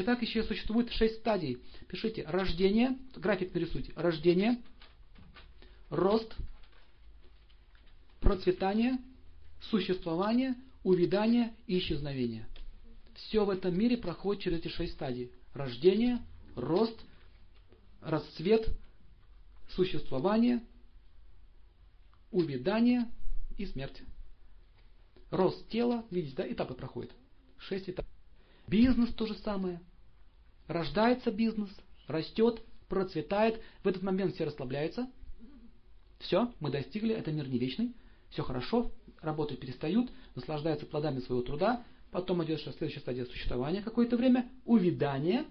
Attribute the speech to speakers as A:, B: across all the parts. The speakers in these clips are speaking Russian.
A: Итак, еще существует шесть стадий. Пишите рождение, график нарисуйте. Рождение, рост, процветание, существование, увядание и исчезновение. Все в этом мире проходит через эти шесть стадий. Рождение, рост, расцвет, существование, увядание и смерть. Рост тела, видите, да, этапы проходят. Шесть этапов. Бизнес то же самое. Рождается бизнес, растет, процветает. В этот момент все расслабляются. Все, мы достигли, это мир не вечный. Все хорошо, работать перестают, наслаждаются плодами своего труда. Потом идет следующая стадия существования какое-то время, увядание,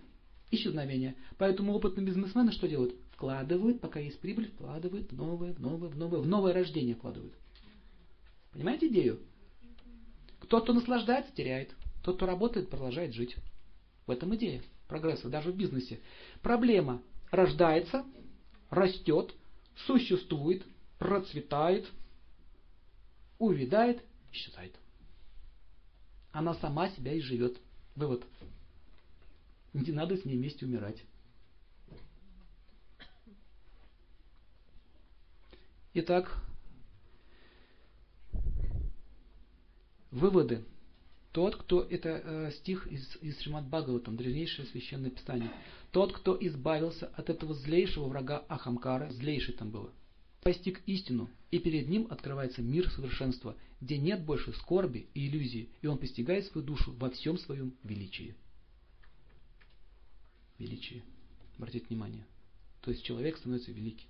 A: исчезновение. Поэтому опытные бизнесмены что делают? Вкладывают, пока есть прибыль, вкладывают в новое, в новое, в новое, в новое рождение вкладывают. Понимаете идею? Тот, кто наслаждается, теряет. Тот, кто работает, продолжает жить. В этом идея прогресса, даже в бизнесе. Проблема рождается, растет, существует, процветает, увядает, исчезает. Она сама себя и живет. Вывод. Не надо с ней вместе умирать. Итак, выводы. Тот, кто, это э, стих из, из Шримад Бхагаватам, древнейшее священное писание. Тот, кто избавился от этого злейшего врага Ахамкара, злейший там было, постиг истину, и перед ним открывается мир совершенства, где нет больше скорби и иллюзий, и он постигает свою душу во всем своем величии. Величие. Обратите внимание. То есть человек становится великим.